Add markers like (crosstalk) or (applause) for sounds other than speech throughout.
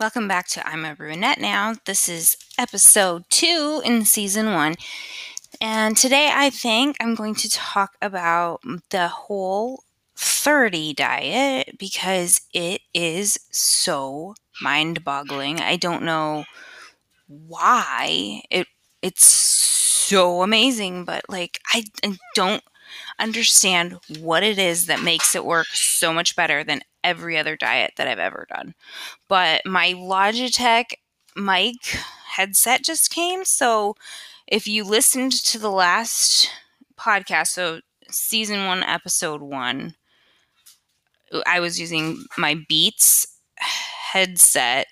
Welcome back to I'm a Brunette Now. This is episode two in season one. And today I think I'm going to talk about the whole 30 diet because it is so mind boggling. I don't know why it it's so amazing, but like I, I don't understand what it is that makes it work so much better than every other diet that I've ever done. But my Logitech mic headset just came. So if you listened to the last podcast, so season one, episode one, I was using my Beats headset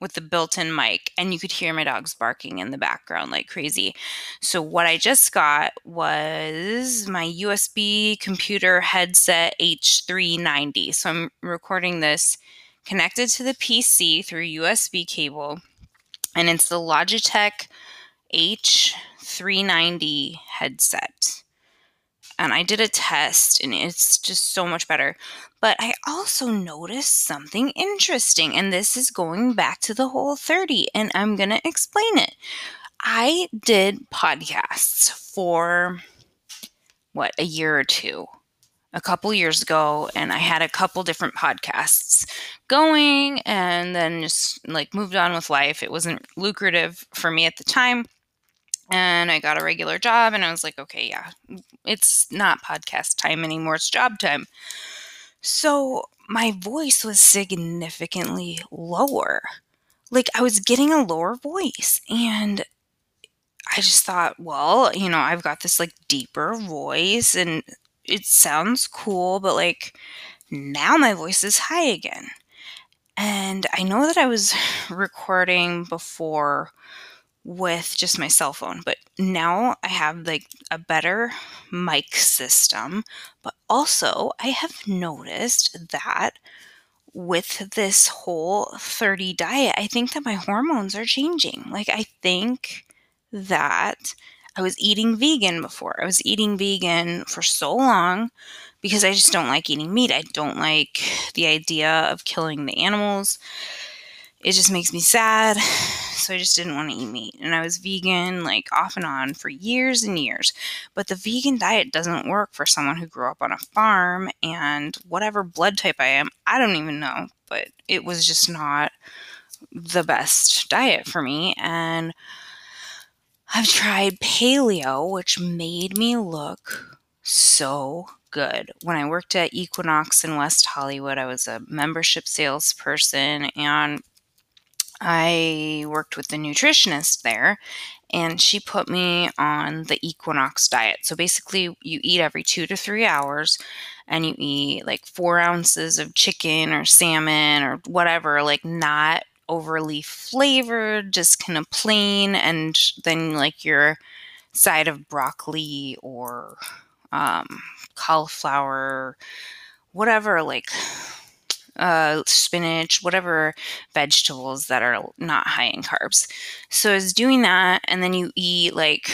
with the built-in mic and you could hear my dogs barking in the background like crazy. So what I just got was my USB computer headset H390. So I'm recording this connected to the PC through USB cable and it's the Logitech H390 headset and I did a test and it's just so much better. But I also noticed something interesting, and this is going back to the whole 30, and I'm going to explain it. I did podcasts for what, a year or two, a couple years ago, and I had a couple different podcasts going, and then just like moved on with life. It wasn't lucrative for me at the time and I got a regular job and I was like, okay, yeah, it's not podcast time anymore, it's job time. So my voice was significantly lower. Like I was getting a lower voice and I just thought, well, you know, I've got this like deeper voice and it sounds cool, but like now my voice is high again. And I know that I was (laughs) recording before with just my cell phone. But now I have like a better mic system. But also, I have noticed that with this whole 30 diet, I think that my hormones are changing. Like, I think that I was eating vegan before. I was eating vegan for so long because I just don't like eating meat. I don't like the idea of killing the animals it just makes me sad. So I just didn't want to eat meat. And I was vegan like off and on for years and years. But the vegan diet doesn't work for someone who grew up on a farm and whatever blood type I am, I don't even know. But it was just not the best diet for me. And I've tried paleo, which made me look so good. When I worked at Equinox in West Hollywood, I was a membership salesperson and I worked with the nutritionist there and she put me on the equinox diet. So basically, you eat every two to three hours and you eat like four ounces of chicken or salmon or whatever, like not overly flavored, just kind of plain, and then like your side of broccoli or um, cauliflower, whatever, like uh, spinach, whatever vegetables that are not high in carbs. So I was doing that, and then you eat like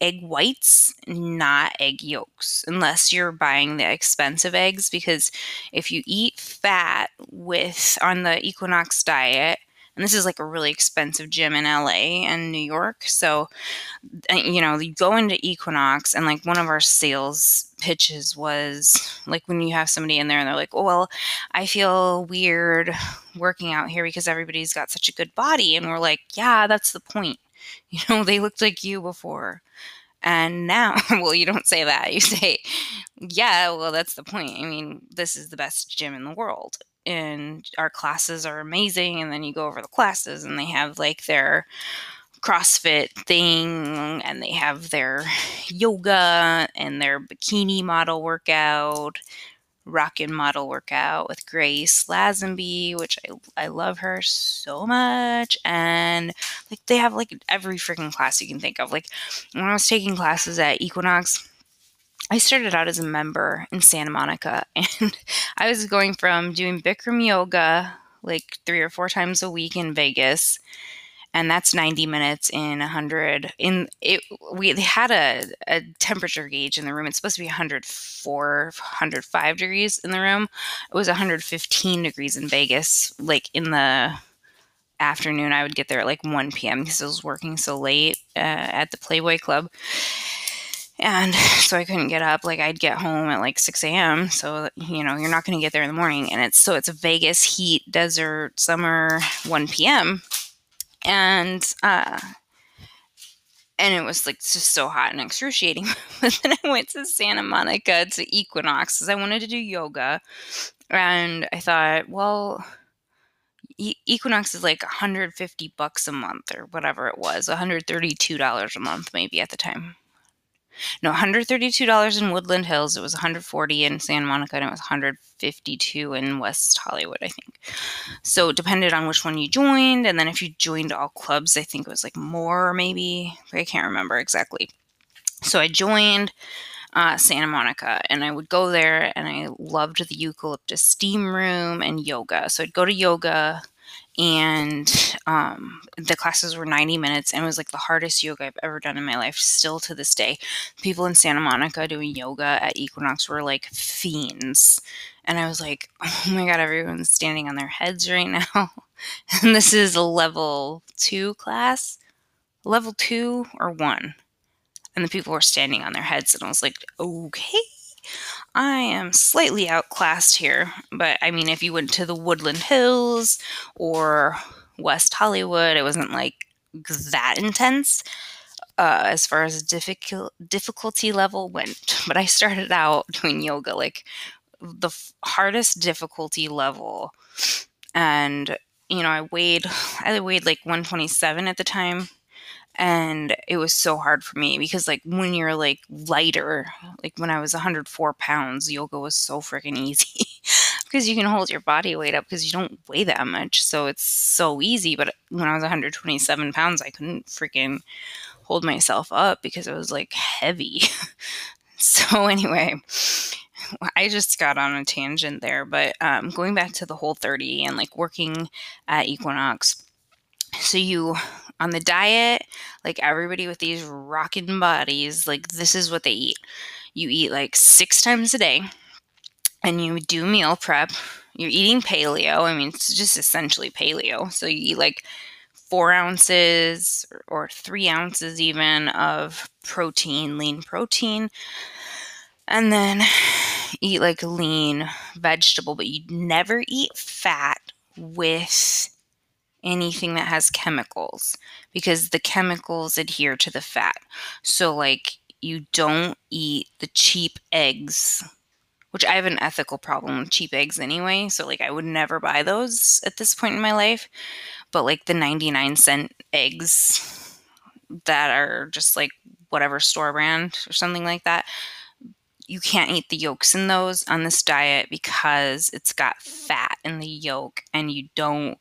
egg whites, not egg yolks, unless you're buying the expensive eggs. Because if you eat fat with on the Equinox diet, and this is like a really expensive gym in LA and New York. So, uh, you know, you go into Equinox, and like one of our sales pitches was like when you have somebody in there and they're like, oh, well, I feel weird working out here because everybody's got such a good body. And we're like, yeah, that's the point. (laughs) You know, they looked like you before. And now, (laughs) well, you don't say that. You say, yeah, well, that's the point. I mean, this is the best gym in the world and our classes are amazing and then you go over the classes and they have like their CrossFit thing and they have their yoga and their bikini model workout, rockin' model workout with Grace Lazenby, which I, I love her so much. And like they have like every freaking class you can think of. Like when I was taking classes at Equinox, I started out as a member in Santa Monica (laughs) and I was going from doing Bikram yoga like three or four times a week in Vegas and that's 90 minutes in 100 in it we had a, a temperature gauge in the room it's supposed to be 104 105 degrees in the room it was 115 degrees in vegas like in the afternoon. I would get there at like 1 p.m. because I was working so late uh, at the Playboy Club. And (laughs) so I couldn't get up. Like I'd get home at like 6 a.m. So, you know, you're not going to get there in the morning. And it's so it's a Vegas heat, desert, summer, 1 p.m. And, uh, and it was like just so hot and excruciating. (laughs) but then I went to Santa Monica to Equinox because I wanted to do yoga. And I thought, well, Equinox is like 150 bucks a month or whatever it was, $132 a month maybe at the time. No, $132 in Woodland Hills. It was 140 in Santa Monica and it was 152 in West Hollywood, I think. So it depended on which one you joined. And then if you joined all clubs, I think it was like more maybe. I can't remember exactly. So I joined uh, Santa Monica and I would go there and I loved the eucalyptus steam room and yoga. So I'd go to yoga and um, the classes were 90 minutes and it was like the hardest yoga I've ever done in my life, still to this day. People in Santa Monica doing yoga at Equinox were like fiends. And I was like, (laughs) oh my God, everyone's standing on their heads right now. (laughs) and this is a level two class, level two or one. And the people were standing on their heads. And I was like, okay. I am slightly outclassed here, but I mean, if you went to the Woodland Hills or West Hollywood, it wasn't like that intense uh, as far as difficult difficulty level went. (laughs) But I started out doing yoga like the f- hardest difficulty level, and you know, I weighed (sighs) I weighed like 127 at the time and it was so hard for me because like when you're like lighter like when i was 104 pounds yoga was so freaking easy (laughs) because you can hold your body weight up because you don't weigh that much so it's so easy but when i was 127 pounds i couldn't freaking hold myself up because it was like heavy (laughs) so anyway I just got on a tangent there, but um, going back to the whole 30 and like working at Equinox, so you on the diet, like everybody with these rocking bodies, like this is what they eat. You eat like six times a day and you do meal prep. You're eating paleo. I mean, it's just essentially paleo. So you eat like four ounces or three ounces even of protein, lean protein. And then eat like a lean vegetable, but you never eat fat with anything that has chemicals because the chemicals adhere to the fat. So, like, you don't eat the cheap eggs, which I have an ethical problem with cheap eggs anyway. So, like, I would never buy those at this point in my life. But, like, the 99 cent eggs that are just like whatever store brand or something like that, you can't eat the yolks in those on this diet because it's got fat in the yolk and you don't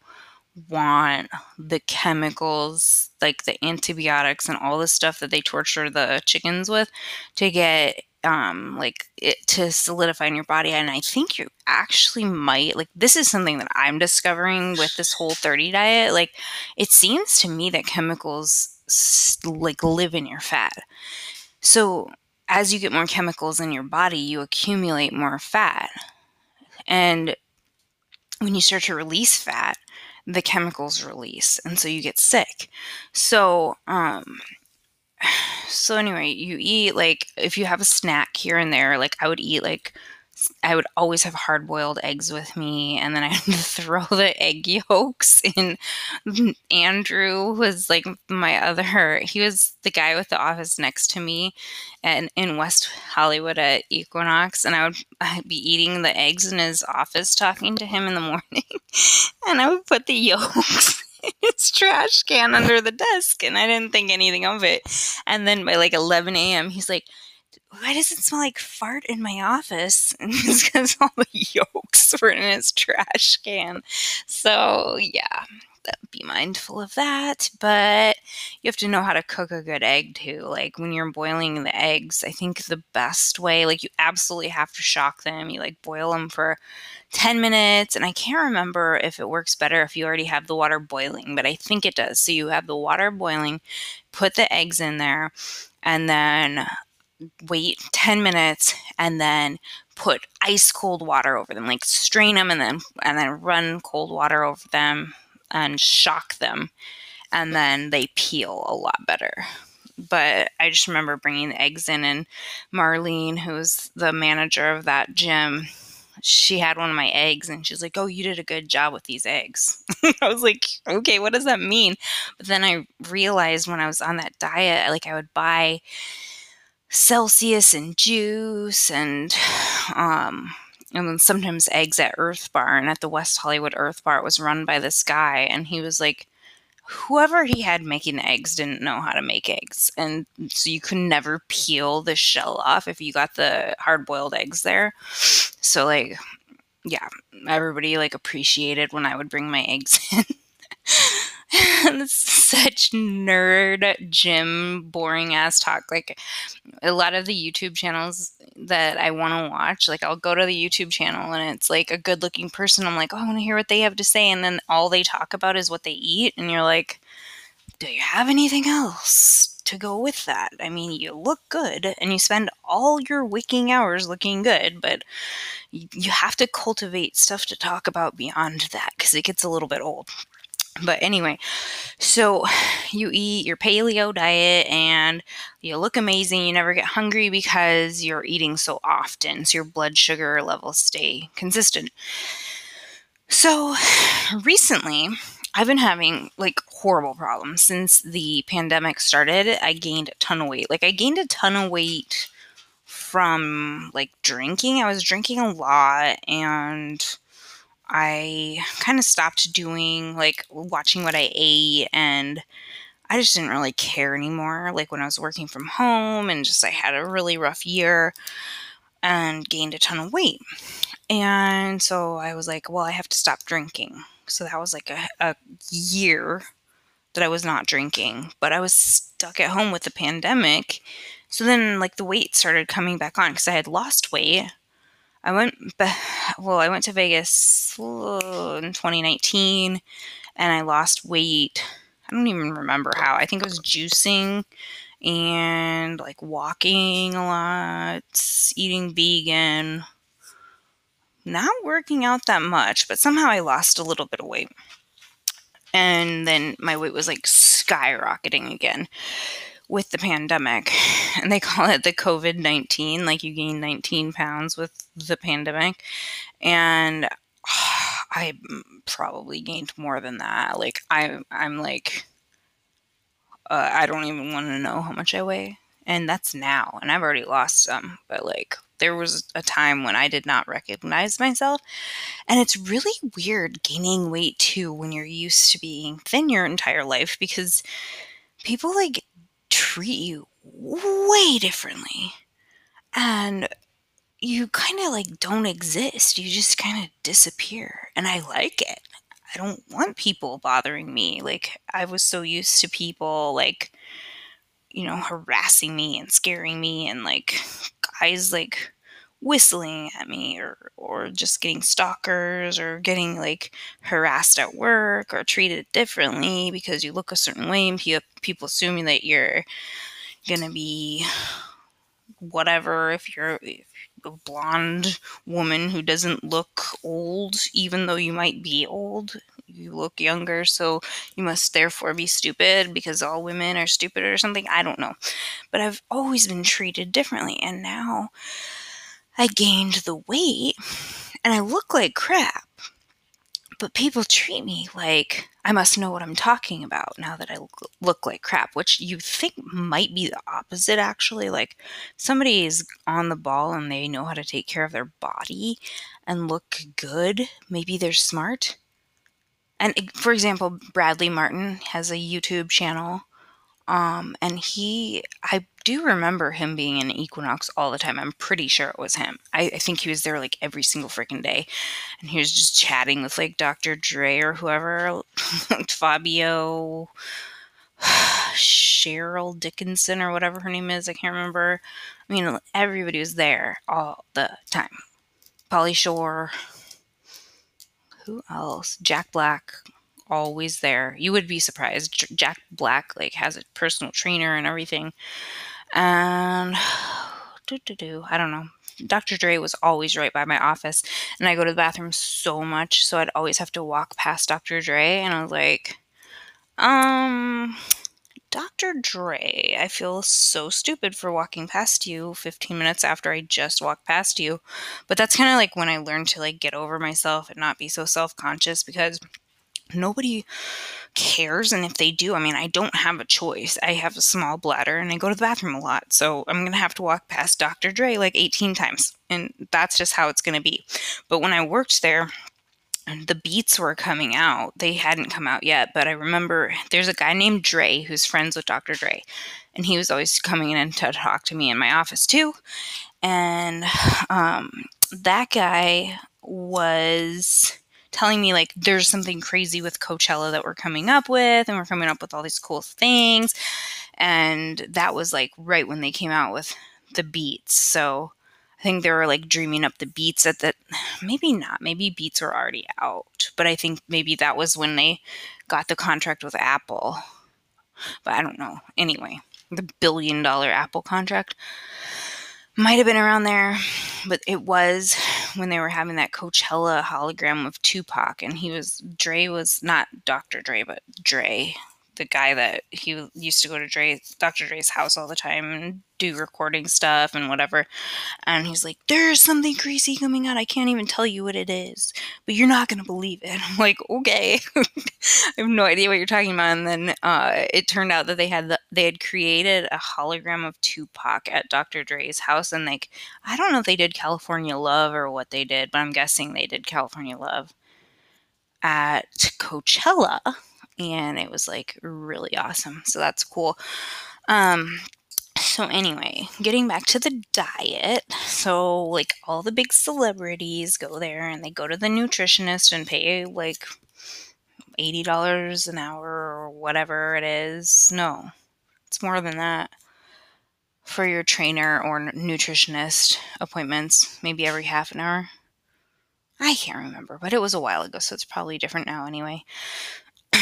want the chemicals, like the antibiotics and all the stuff that they torture the chickens with, to get um like it to solidify in your body. And i think you actually might like this is something that i'm discovering with this whole 30 diet. Like it seems to me that chemicals like live in your fat. So as you get more chemicals in your body you accumulate more fat. And when you start to release fat the chemicals release and so you get sick. So um (sighs) so anyway you eat like if you have a snack here and there like i would eat like I would always have hard boiled eggs with me, and then I'd (laughs) throw the egg yolks in. Andrew was like my other, he was the guy with the office next to me and in West Hollywood at Equinox, and I would I'd be eating the eggs in his office, talking to him in the (laughs) morning, and I would put the yolks (laughs) in his trash can under the desk, and I didn't think anything of it. And then by like 11 a.m., he's like, why does it smell like fart in my office? (laughs) It's because all the yolks (laughs) were in his trash can. So, yeah, be mindful of that. But you have to know how to cook a good egg too. Like when you're boiling the eggs, I think the best way, like you absolutely have to shock them. You like boil them for 10 minutes. And I can't remember if it works better if you already have the water boiling, but I think it does. So you have the water boiling, put the eggs in there, and then wait 10 minutes and then put ice cold water over them like strain them and then and then run cold water over them and shock them, and then they peel a lot better. But I just remember bringing the eggs in, and Marlene, who's the manager of that gym, she had one of my eggs and she's like, Oh, you did a good job with these eggs. (laughs) I was like, Okay, what does that mean? But then I realized when I was on that diet, like I would buy Celsius and juice and um and then sometimes eggs at Earth Bar and at the West Hollywood Earth Bar it was run by this guy and he was like whoever he had making the eggs didn't know how to make eggs. And so you could never peel the shell off if you got the hard boiled eggs there. So like yeah everybody like appreciated when i would bring my eggs (laughs) in (laughs) such nerd gym boring ass talk. Like a lot of the youtube channels that i want to watch like i'll go to the youtube channel and it's like a good looking person. I'm like oh i want to hear what they have to say. And then all they talk about is what they eat. And you're like do you have anything else to go with that? I mean you look good and you spend all your waking hours looking good but you have to cultivate stuff to talk about beyond that because it gets a little bit old but anyway, so (sighs) you eat your paleo diet and you look amazing. You never get hungry because you're eating so often. So your blood sugar levels stay consistent. So (sighs) recently, I've been having like horrible problems since the pandemic started. I gained a ton of weight. Like, I gained a ton of weight from like drinking. I was drinking a lot and I kind of stopped doing like watching what I ate and I just didn't really care anymore. Like when I was working from home and just I had a really rough year and gained a ton of weight. And so I was like, well, I have to stop drinking. So that was like a, a year that I was not drinking, but I was stuck at home with the pandemic. So then, like, the weight started coming back on because I had lost weight I went, well, I went to Vegas in 2019 and I lost weight. I don't even remember how. I think it was juicing and like walking a lot, eating vegan, not working out that much, but somehow I lost a little bit of weight. And then my weight was like skyrocketing again with the pandemic. And they (laughs) call it the COVID 19, like you gain 19 pounds with the pandemic. And oh, (sighs) I probably gained more than that. Like, I, I'm like, uh, I don't even want to know how much I weigh. And that's now. And I've already lost some. But like, there was a time when I did not recognize myself. And it's really weird gaining weight too when you're used to being thin your entire life because people like treat you way differently. And you kind of like don't exist. You just kind of disappear. And I like it. I don't want people bothering me. Like, I was so used to people, like, you know, harassing me and scaring me, and like guys, like, whistling at me or or just getting stalkers or getting like harassed at work or treated differently because you look a certain way and people assuming that you're gonna be whatever if you're a blonde woman who doesn't look old even though you might be old you look younger so you must therefore be stupid because all women are stupid or something i don't know. But i've always been treated differently and now I gained the weight and I look like crap. But people treat me like I must know what I'm talking about now that I look like crap, which you think might be the opposite, actually. Like somebody is on the ball and they know how to take care of their body and look good. Maybe they're smart. And for example, Bradley Martyn has a YouTube channel um, and he, I do remember him being in Equinox all the time. I'm pretty sure it was him. I, I think he was there like every single freaking day. And he was just chatting with like Dr. Dre or whoever, (laughs) Fabio, (sighs) Cheryl Dickinson or whatever her name is. I can't remember. I mean, everybody was there all the time. Pauly Shore. Who else? Jack Black always there. You would be surprised. Jack Black like has a personal trainer and everything. And do do do. I don't know. Dr. Dre was always right by my office, and I go to the bathroom so much, so I'd always have to walk past Dr. Dre, and I was like, um, Dr. Dre, I feel so stupid for walking past you 15 minutes after I just walked past you. But that's kind of like when I learned to like get over myself and not be so self-conscious because nobody cares and if they do i mean i don't have a choice. I have a small bladder and i go to the bathroom a lot so i'm going to have to walk past dr dre like 18 times and that's just how it's going to be. But when i worked there the beats were coming out. They hadn't come out yet but i remember there's a guy named dre who's friends with dr dre and he was always coming in to talk to me in my office too. And um, that guy was telling me like there's something crazy with Coachella that we're coming up with and we're coming up with all these cool things. And that was like right when they came out with the beats. So I think they were like dreaming up the beats at that (sighs) maybe not maybe beats were already out but I think maybe that was when they got the contract with Apple. But I don't know. Anyway the billion dollar Apple contract might have been around there, but it was when they were having that Coachella hologram of Tupac, and he was Dre was not Dr. Dre, but Dre, the guy that he used to go to Dre, Dr. Dre's house all the time and do recording stuff and whatever. And he's like, There's something crazy coming out. I can't even tell you what it is, but you're not going to believe it. (laughs) I'm like, Okay. (laughs) I have no idea what you're talking about. And then uh, it turned out that they had the, they had created a hologram of Tupac at Dr. Dre's house. And like, I don't know if they did California Love or what they did, but I'm guessing they did California Love at Coachella and it was like really awesome. So that's cool. Um, so anyway, getting back to the diet. So like all the big celebrities go there and they go to the nutritionist and pay like $80 an hour or whatever it is. No. It's more than that for your trainer or nutritionist appointments, maybe every half an hour. I can't remember, but it was a while ago, so it's probably different now anyway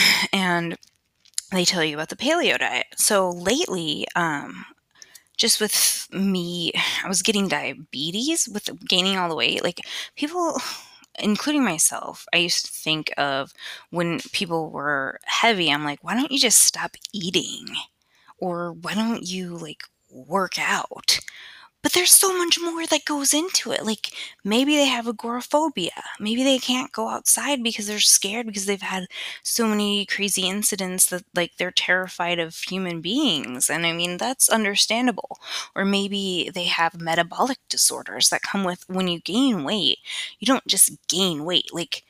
(sighs) and they tell you about the paleo diet. So lately, um, just with me, (sighs) I was getting diabetes with gaining all the weight. Like people, (sighs) including myself, I used to think of when people were heavy, I'm like, why don't you just stop eating? Or why don't you like work out? But there's so much more that goes into it. Like maybe they have agoraphobia. Maybe they can't go outside because they're scared because they've had so many crazy incidents that like they're terrified of human beings. And I mean, that's understandable. Or maybe they have metabolic disorders that come with when you gain weight. You don't just gain weight. Like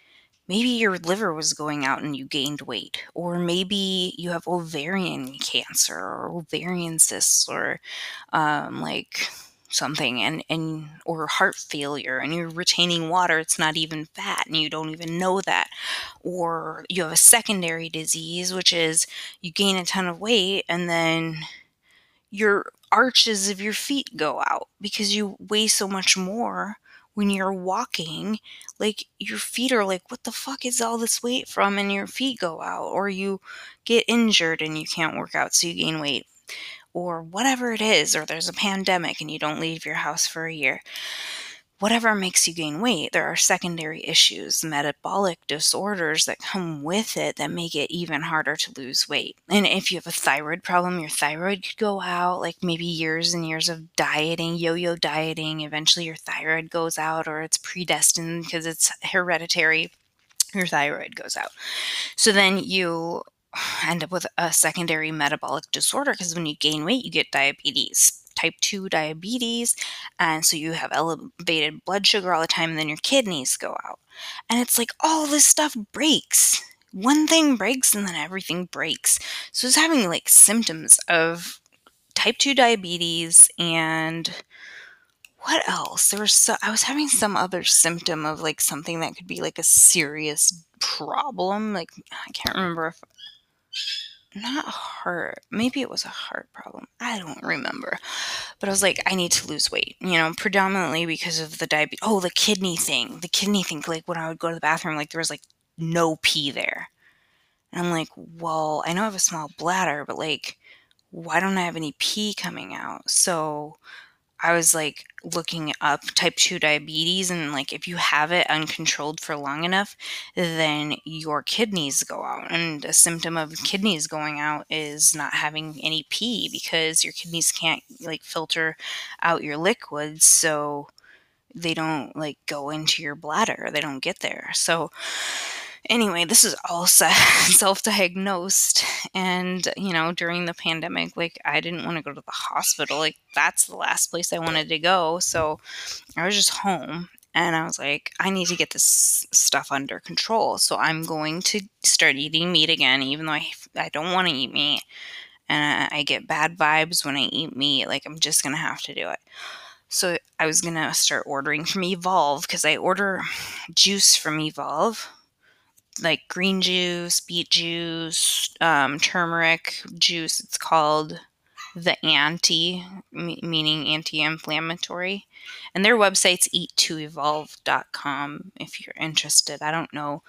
maybe your liver was going out and you gained weight or maybe you have ovarian cancer or ovarian cysts or um, like something and and or heart failure and you're retaining water it's not even fat and you don't even know that. Or you have a secondary disease which is you gain a ton of weight and then your arches of your feet go out because you weigh so much more when you're walking. Like your feet are like what the fuck is all this weight from? and your feet go out or you get injured and you can't work out so you gain weight or whatever it is, or there's a pandemic and you don't leave your house for a year, whatever makes you gain weight, there are secondary issues, metabolic disorders that come with it that make it even harder to lose weight. And if you have a thyroid problem, your thyroid could go out, like maybe years and years of dieting, yo yo dieting. Eventually, your thyroid goes out, or it's predestined because it's hereditary. Your thyroid goes out. So then you end up with a secondary metabolic disorder because when you gain weight, you get diabetes, type 2 diabetes. And so you have elevated blood sugar all the time, and then your kidneys go out. And it's like all this stuff breaks. One thing breaks, and then everything breaks. So it's having like symptoms of type 2 diabetes and what else? There was so I was having some other symptom of like something that could be like a serious problem. Like I can't remember if not heart maybe it was a heart problem i don't remember but i was like i need to lose weight you know predominantly because of the diabetes oh the kidney thing the kidney thing like when i would go to the bathroom like there was like no pee there. And i'm like well i know i have a small bladder but like why don't i have any pee coming out? So I was like looking up type 2 diabetes, and like if you have it uncontrolled for long enough, then your kidneys go out. And a symptom of kidneys going out is not having any pee because your kidneys can't like filter out your liquids. So they don't like go into your bladder, they don't get there. So, anyway, this is all (laughs) self diagnosed. And, you know, during the pandemic, like, I didn't want to go to the hospital. Like, that's the last place I wanted to go. So I was just home. And I was like, I need to get this stuff under control. So I'm going to start eating meat again, even though I, I don't want to eat meat. And I get bad vibes when I eat meat. Like, I'm just going to have to do it. So I was going to start ordering from Evolve because I order juice from Evolve like green juice, beet juice, um, turmeric juice. It's called the anti, meaning anti inflammatory. And their website's eat2evolve.com if you're interested. I don't know.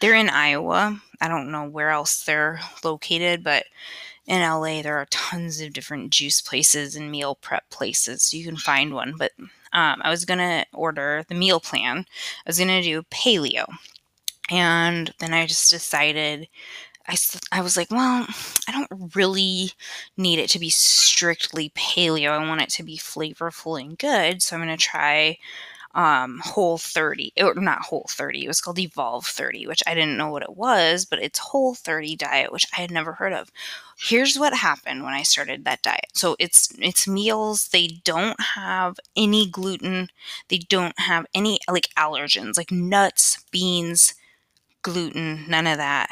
They're in Iowa. I don't know where else they're located, but in LA, there are tons of different juice places and meal prep places. So you can find one. But um, I was going to order the meal plan. I was going to do paleo. And then I just decided, I, I was like, well, I don't really need it to be strictly paleo. I want it to be flavorful and good. So I'm going to try um, Whole 30, or not Whole 30, it was called Evolve 30, which I didn't know what it was, but it's Whole 30 diet, which I had never heard of. Here's what happened when I started that diet. So it's it's meals, they don't have any gluten, they don't have any like allergens, like nuts, beans, gluten, none of that.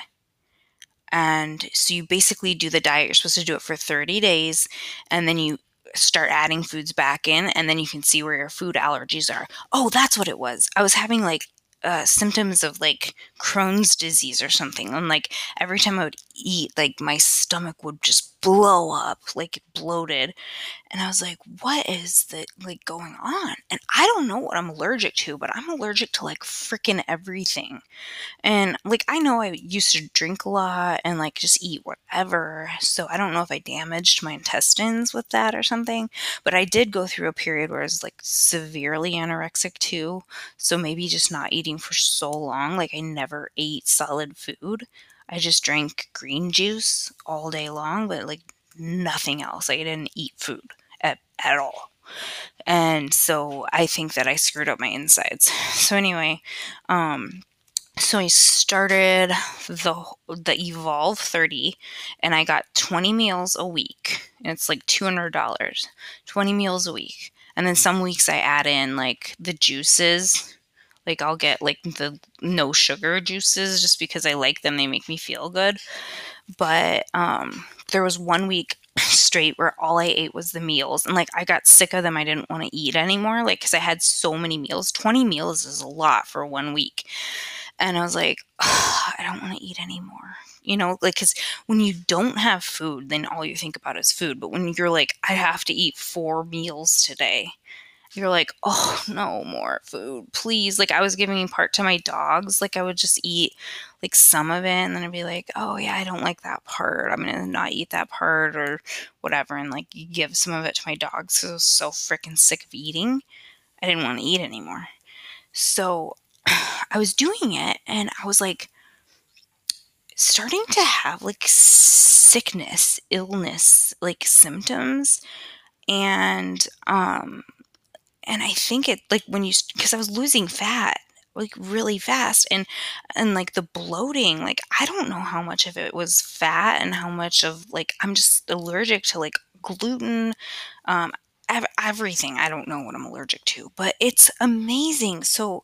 And so you basically do the diet. You're supposed to do it for 30 days, and then you start adding foods back in, and then you can see where your food allergies are. Oh, that's what it was. I was having like uh, symptoms of like Crohn's disease or something. And like every time I would eat, like my stomach would just blow up, like bloated. And I was like, what is that like going on? And I don't know what I'm allergic to, but I'm allergic to like freaking everything. And like I know I used to drink a lot and like just eat whatever. So I don't know if I damaged my intestines with that or something. But I did go through a period where I was like severely anorexic too. So maybe just not eating for so long. Like I never ate solid food. I just drank green juice all day long, but like nothing else. I didn't eat food at, at all. And so I think that I screwed up my insides. (laughs) So anyway, um, so I started the the Evolve 30 and I got 20 meals a week. And it's like $200. 20 meals a week. And then some weeks I add in like the juices like I'll get like the no sugar juices just because I like them. They make me feel good. But um there was one week (clears throat) straight where all I ate was the meals and like I got sick of them. I didn't want to eat anymore like cuz I had so many meals. 20 meals is a lot for one week. And I was like, (sighs) I don't want to eat anymore. You know, like cuz when you don't have food, then all you think about is food. But when you're like I have to eat 4 meals today, you're like, oh, no more food, please. Like, I was giving part to my dogs. Like, I would just eat like some of it, and then I'd be like, oh, yeah, I don't like that part. I'm gonna not eat that part or whatever. And like, give some of it to my dogs because I was so freaking sick of eating. I didn't want to eat anymore. So (clears throat) I was doing it, and I was like, starting to have like sickness, illness, like symptoms. And um and I think it like when you because I was losing fat like really fast and and like the bloating like I don't know how much of it was fat and how much of like I'm just allergic to like gluten um everything. I don't know what I'm allergic to, but it's amazing. So,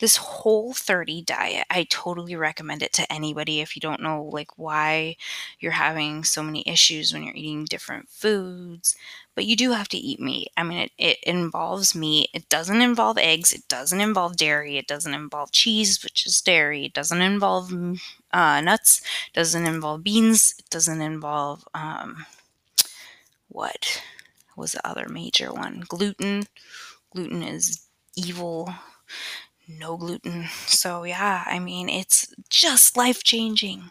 this whole 30 diet, I totally recommend it to anybody if you don't know like why you're having so many issues when you're eating different foods. But you do have to eat meat. I mean, it, it involves meat. It doesn't involve eggs. It doesn't involve dairy. It doesn't involve cheese, which is dairy. It doesn't involve uh, nuts. It doesn't involve beans. It doesn't involve um, what? Was the other major one. Gluten. Gluten is evil. No gluten. So, yeah, I mean, it's just life changing.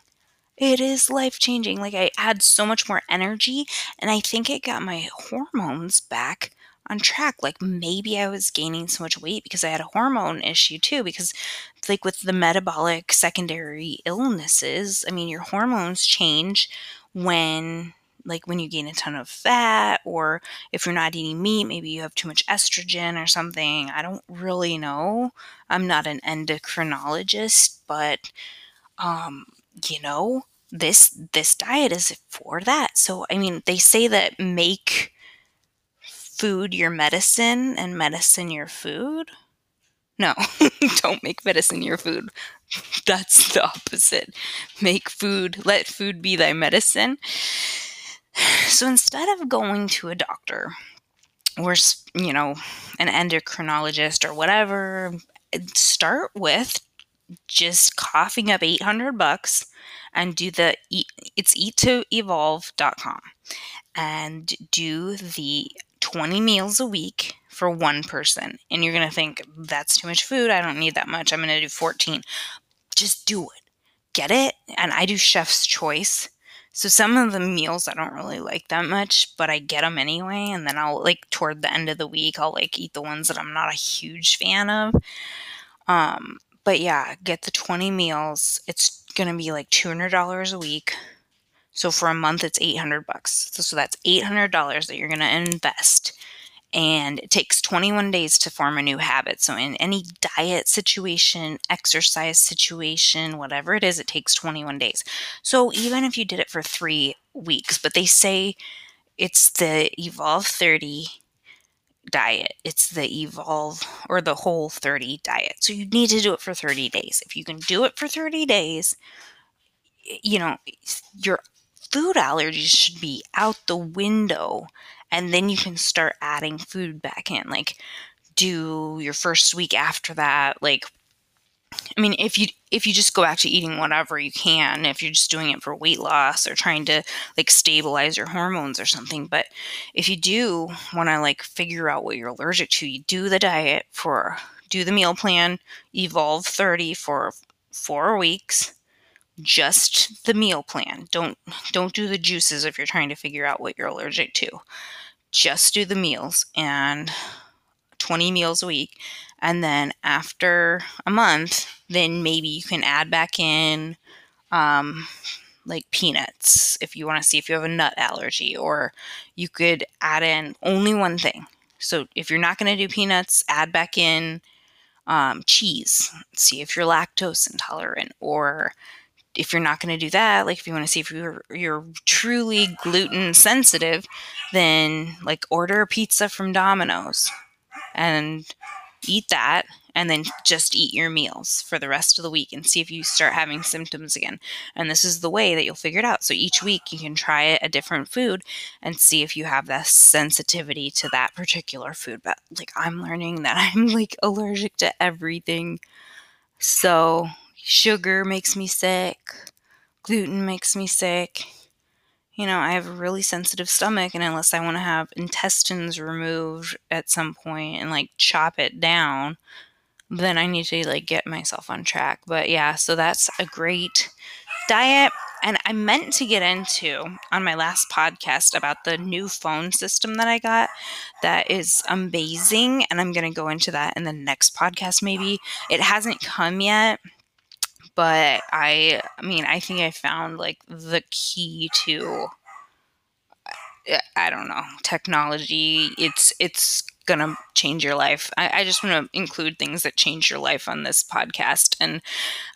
It is life changing. Like, I had so much more energy, and I think it got my hormones back on track. Like maybe I was gaining so much weight because I had a hormone issue too. Because, like, with the metabolic secondary illnesses, I mean, your hormones change when like when you gain a ton of fat or if you're not eating meat maybe you have too much estrogen or something i don't really know. I'm not an endocrinologist but um you know this this diet is for that. So i mean they say that make food your medicine and medicine your food? No (laughs) don't make medicine your food. (laughs) That's the opposite. Make food let food be thy medicine so instead of going to a doctor or, you know, an endocrinologist or whatever, start with just coughing up 800 bucks and do the it's eat2evolve.com and do the 20 meals a week for one person. And you're going to think that's too much food. I don't need that much. I'm going to do 14 just do it. Get it? And i do chef's choice so some of the meals I don't really like that much, but I get them anyway. And then I'll like toward the end of the week, I'll like eat the ones that I'm not a huge fan of. Um, but yeah, get the 20 meals. It's gonna be like $200 a week. So for a month, it's 800 bucks. So, so that's $800 that you're gonna invest and it takes 21 days to form a new habit. So, in any diet situation, exercise situation, whatever it is, it takes 21 days. So, even if you did it for three weeks, but they say it's the Evolve 30 diet, it's the Evolve or the Whole 30 diet. So, you need to do it for 30 days. If you can do it for 30 days, you know, your food allergies should be out the window and then you can start adding food back in like do your first week after that like I mean, if you if you just go back to eating whatever you can, if you're just doing it for weight loss or trying to like stabilize your hormones or something, but if you do want to like figure out what you're allergic to, you do the diet for do the meal plan, evolve 30 for 4 weeks, just the meal plan. Don't don't do the juices if you're trying to figure out what you're allergic to just do the meals and 20 meals a week. And then after a month, then maybe you can add back in um, like peanuts if you want to see if you have a nut allergy, or you could add in only one thing. So if you're not going to do peanuts, add back in um, cheese. See if you're lactose intolerant, or if you're not going to do that, like if you want to see if you're you're truly gluten sensitive, then like order a pizza from Domino's and eat that and then just eat your meals for the rest of the week and see if you start having symptoms again. And this is the way that you'll figure it out. So each week you can try a different food and see if you have that sensitivity to that particular food. But like I'm learning that (laughs) I'm like allergic to everything. So sugar makes me sick, gluten makes me sick. You know, I have a really sensitive stomach, and unless I want to have intestines removed at some point and like chop it down, then I need to like get myself on track. But yeah, so that's a great diet. And I meant to get into on my last podcast about the new phone system that I got that is amazing. And I'm going to go into that in the next podcast, maybe. It hasn't come yet but I, I mean, I think I found like the key to, I don't know, technology. It's it's gonna change your life. I, I just want to include things that change your life on this podcast, and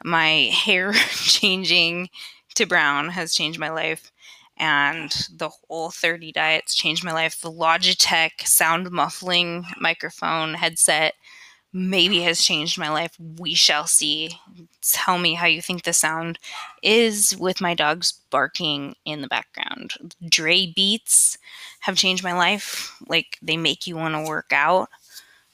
my (laughs) hair changing to brown has changed my life and the whole 30 diets changed my life. The Logitech sound muffling microphone headset maybe has changed my life. We shall see. Tell me how you think the sound is with my dogs barking in the background. Dre beats have changed my life. Like they make you want to work out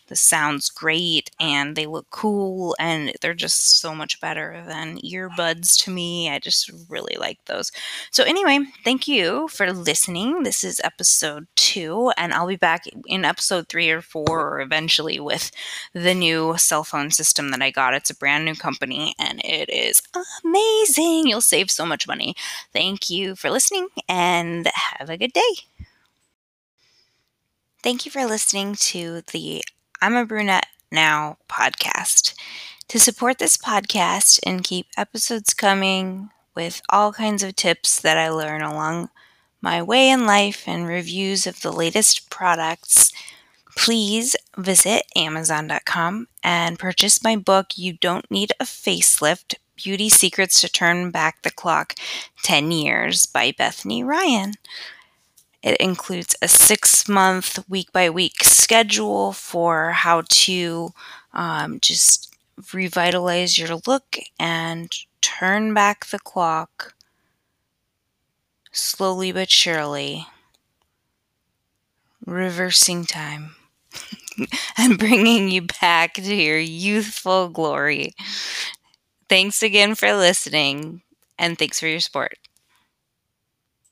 the sound's great and they look cool and they're just so much better than earbuds to me. I just really like those. So, anyway, thank you for listening. This is episode two, and I'll be back in episode three or four or eventually with the new cell phone system that I got. It's a brand new company and it is amazing. You'll save so much money. Thank you for listening and have a good day. Thank you for listening to the I'm a Brunette Now podcast. To support this podcast and keep episodes coming with all kinds of tips that I learn along my way in life and reviews of the latest products, please visit Amazon.com and purchase my book, You Don't Need a Facelift Beauty Secrets to Turn Back the Clock 10 Years by Bethany Ryan. It includes a six month, week by week schedule for how to um, just revitalize your look and turn back the clock slowly but surely, reversing time (laughs) and bringing you back to your youthful glory. Thanks again for listening, and thanks for your support.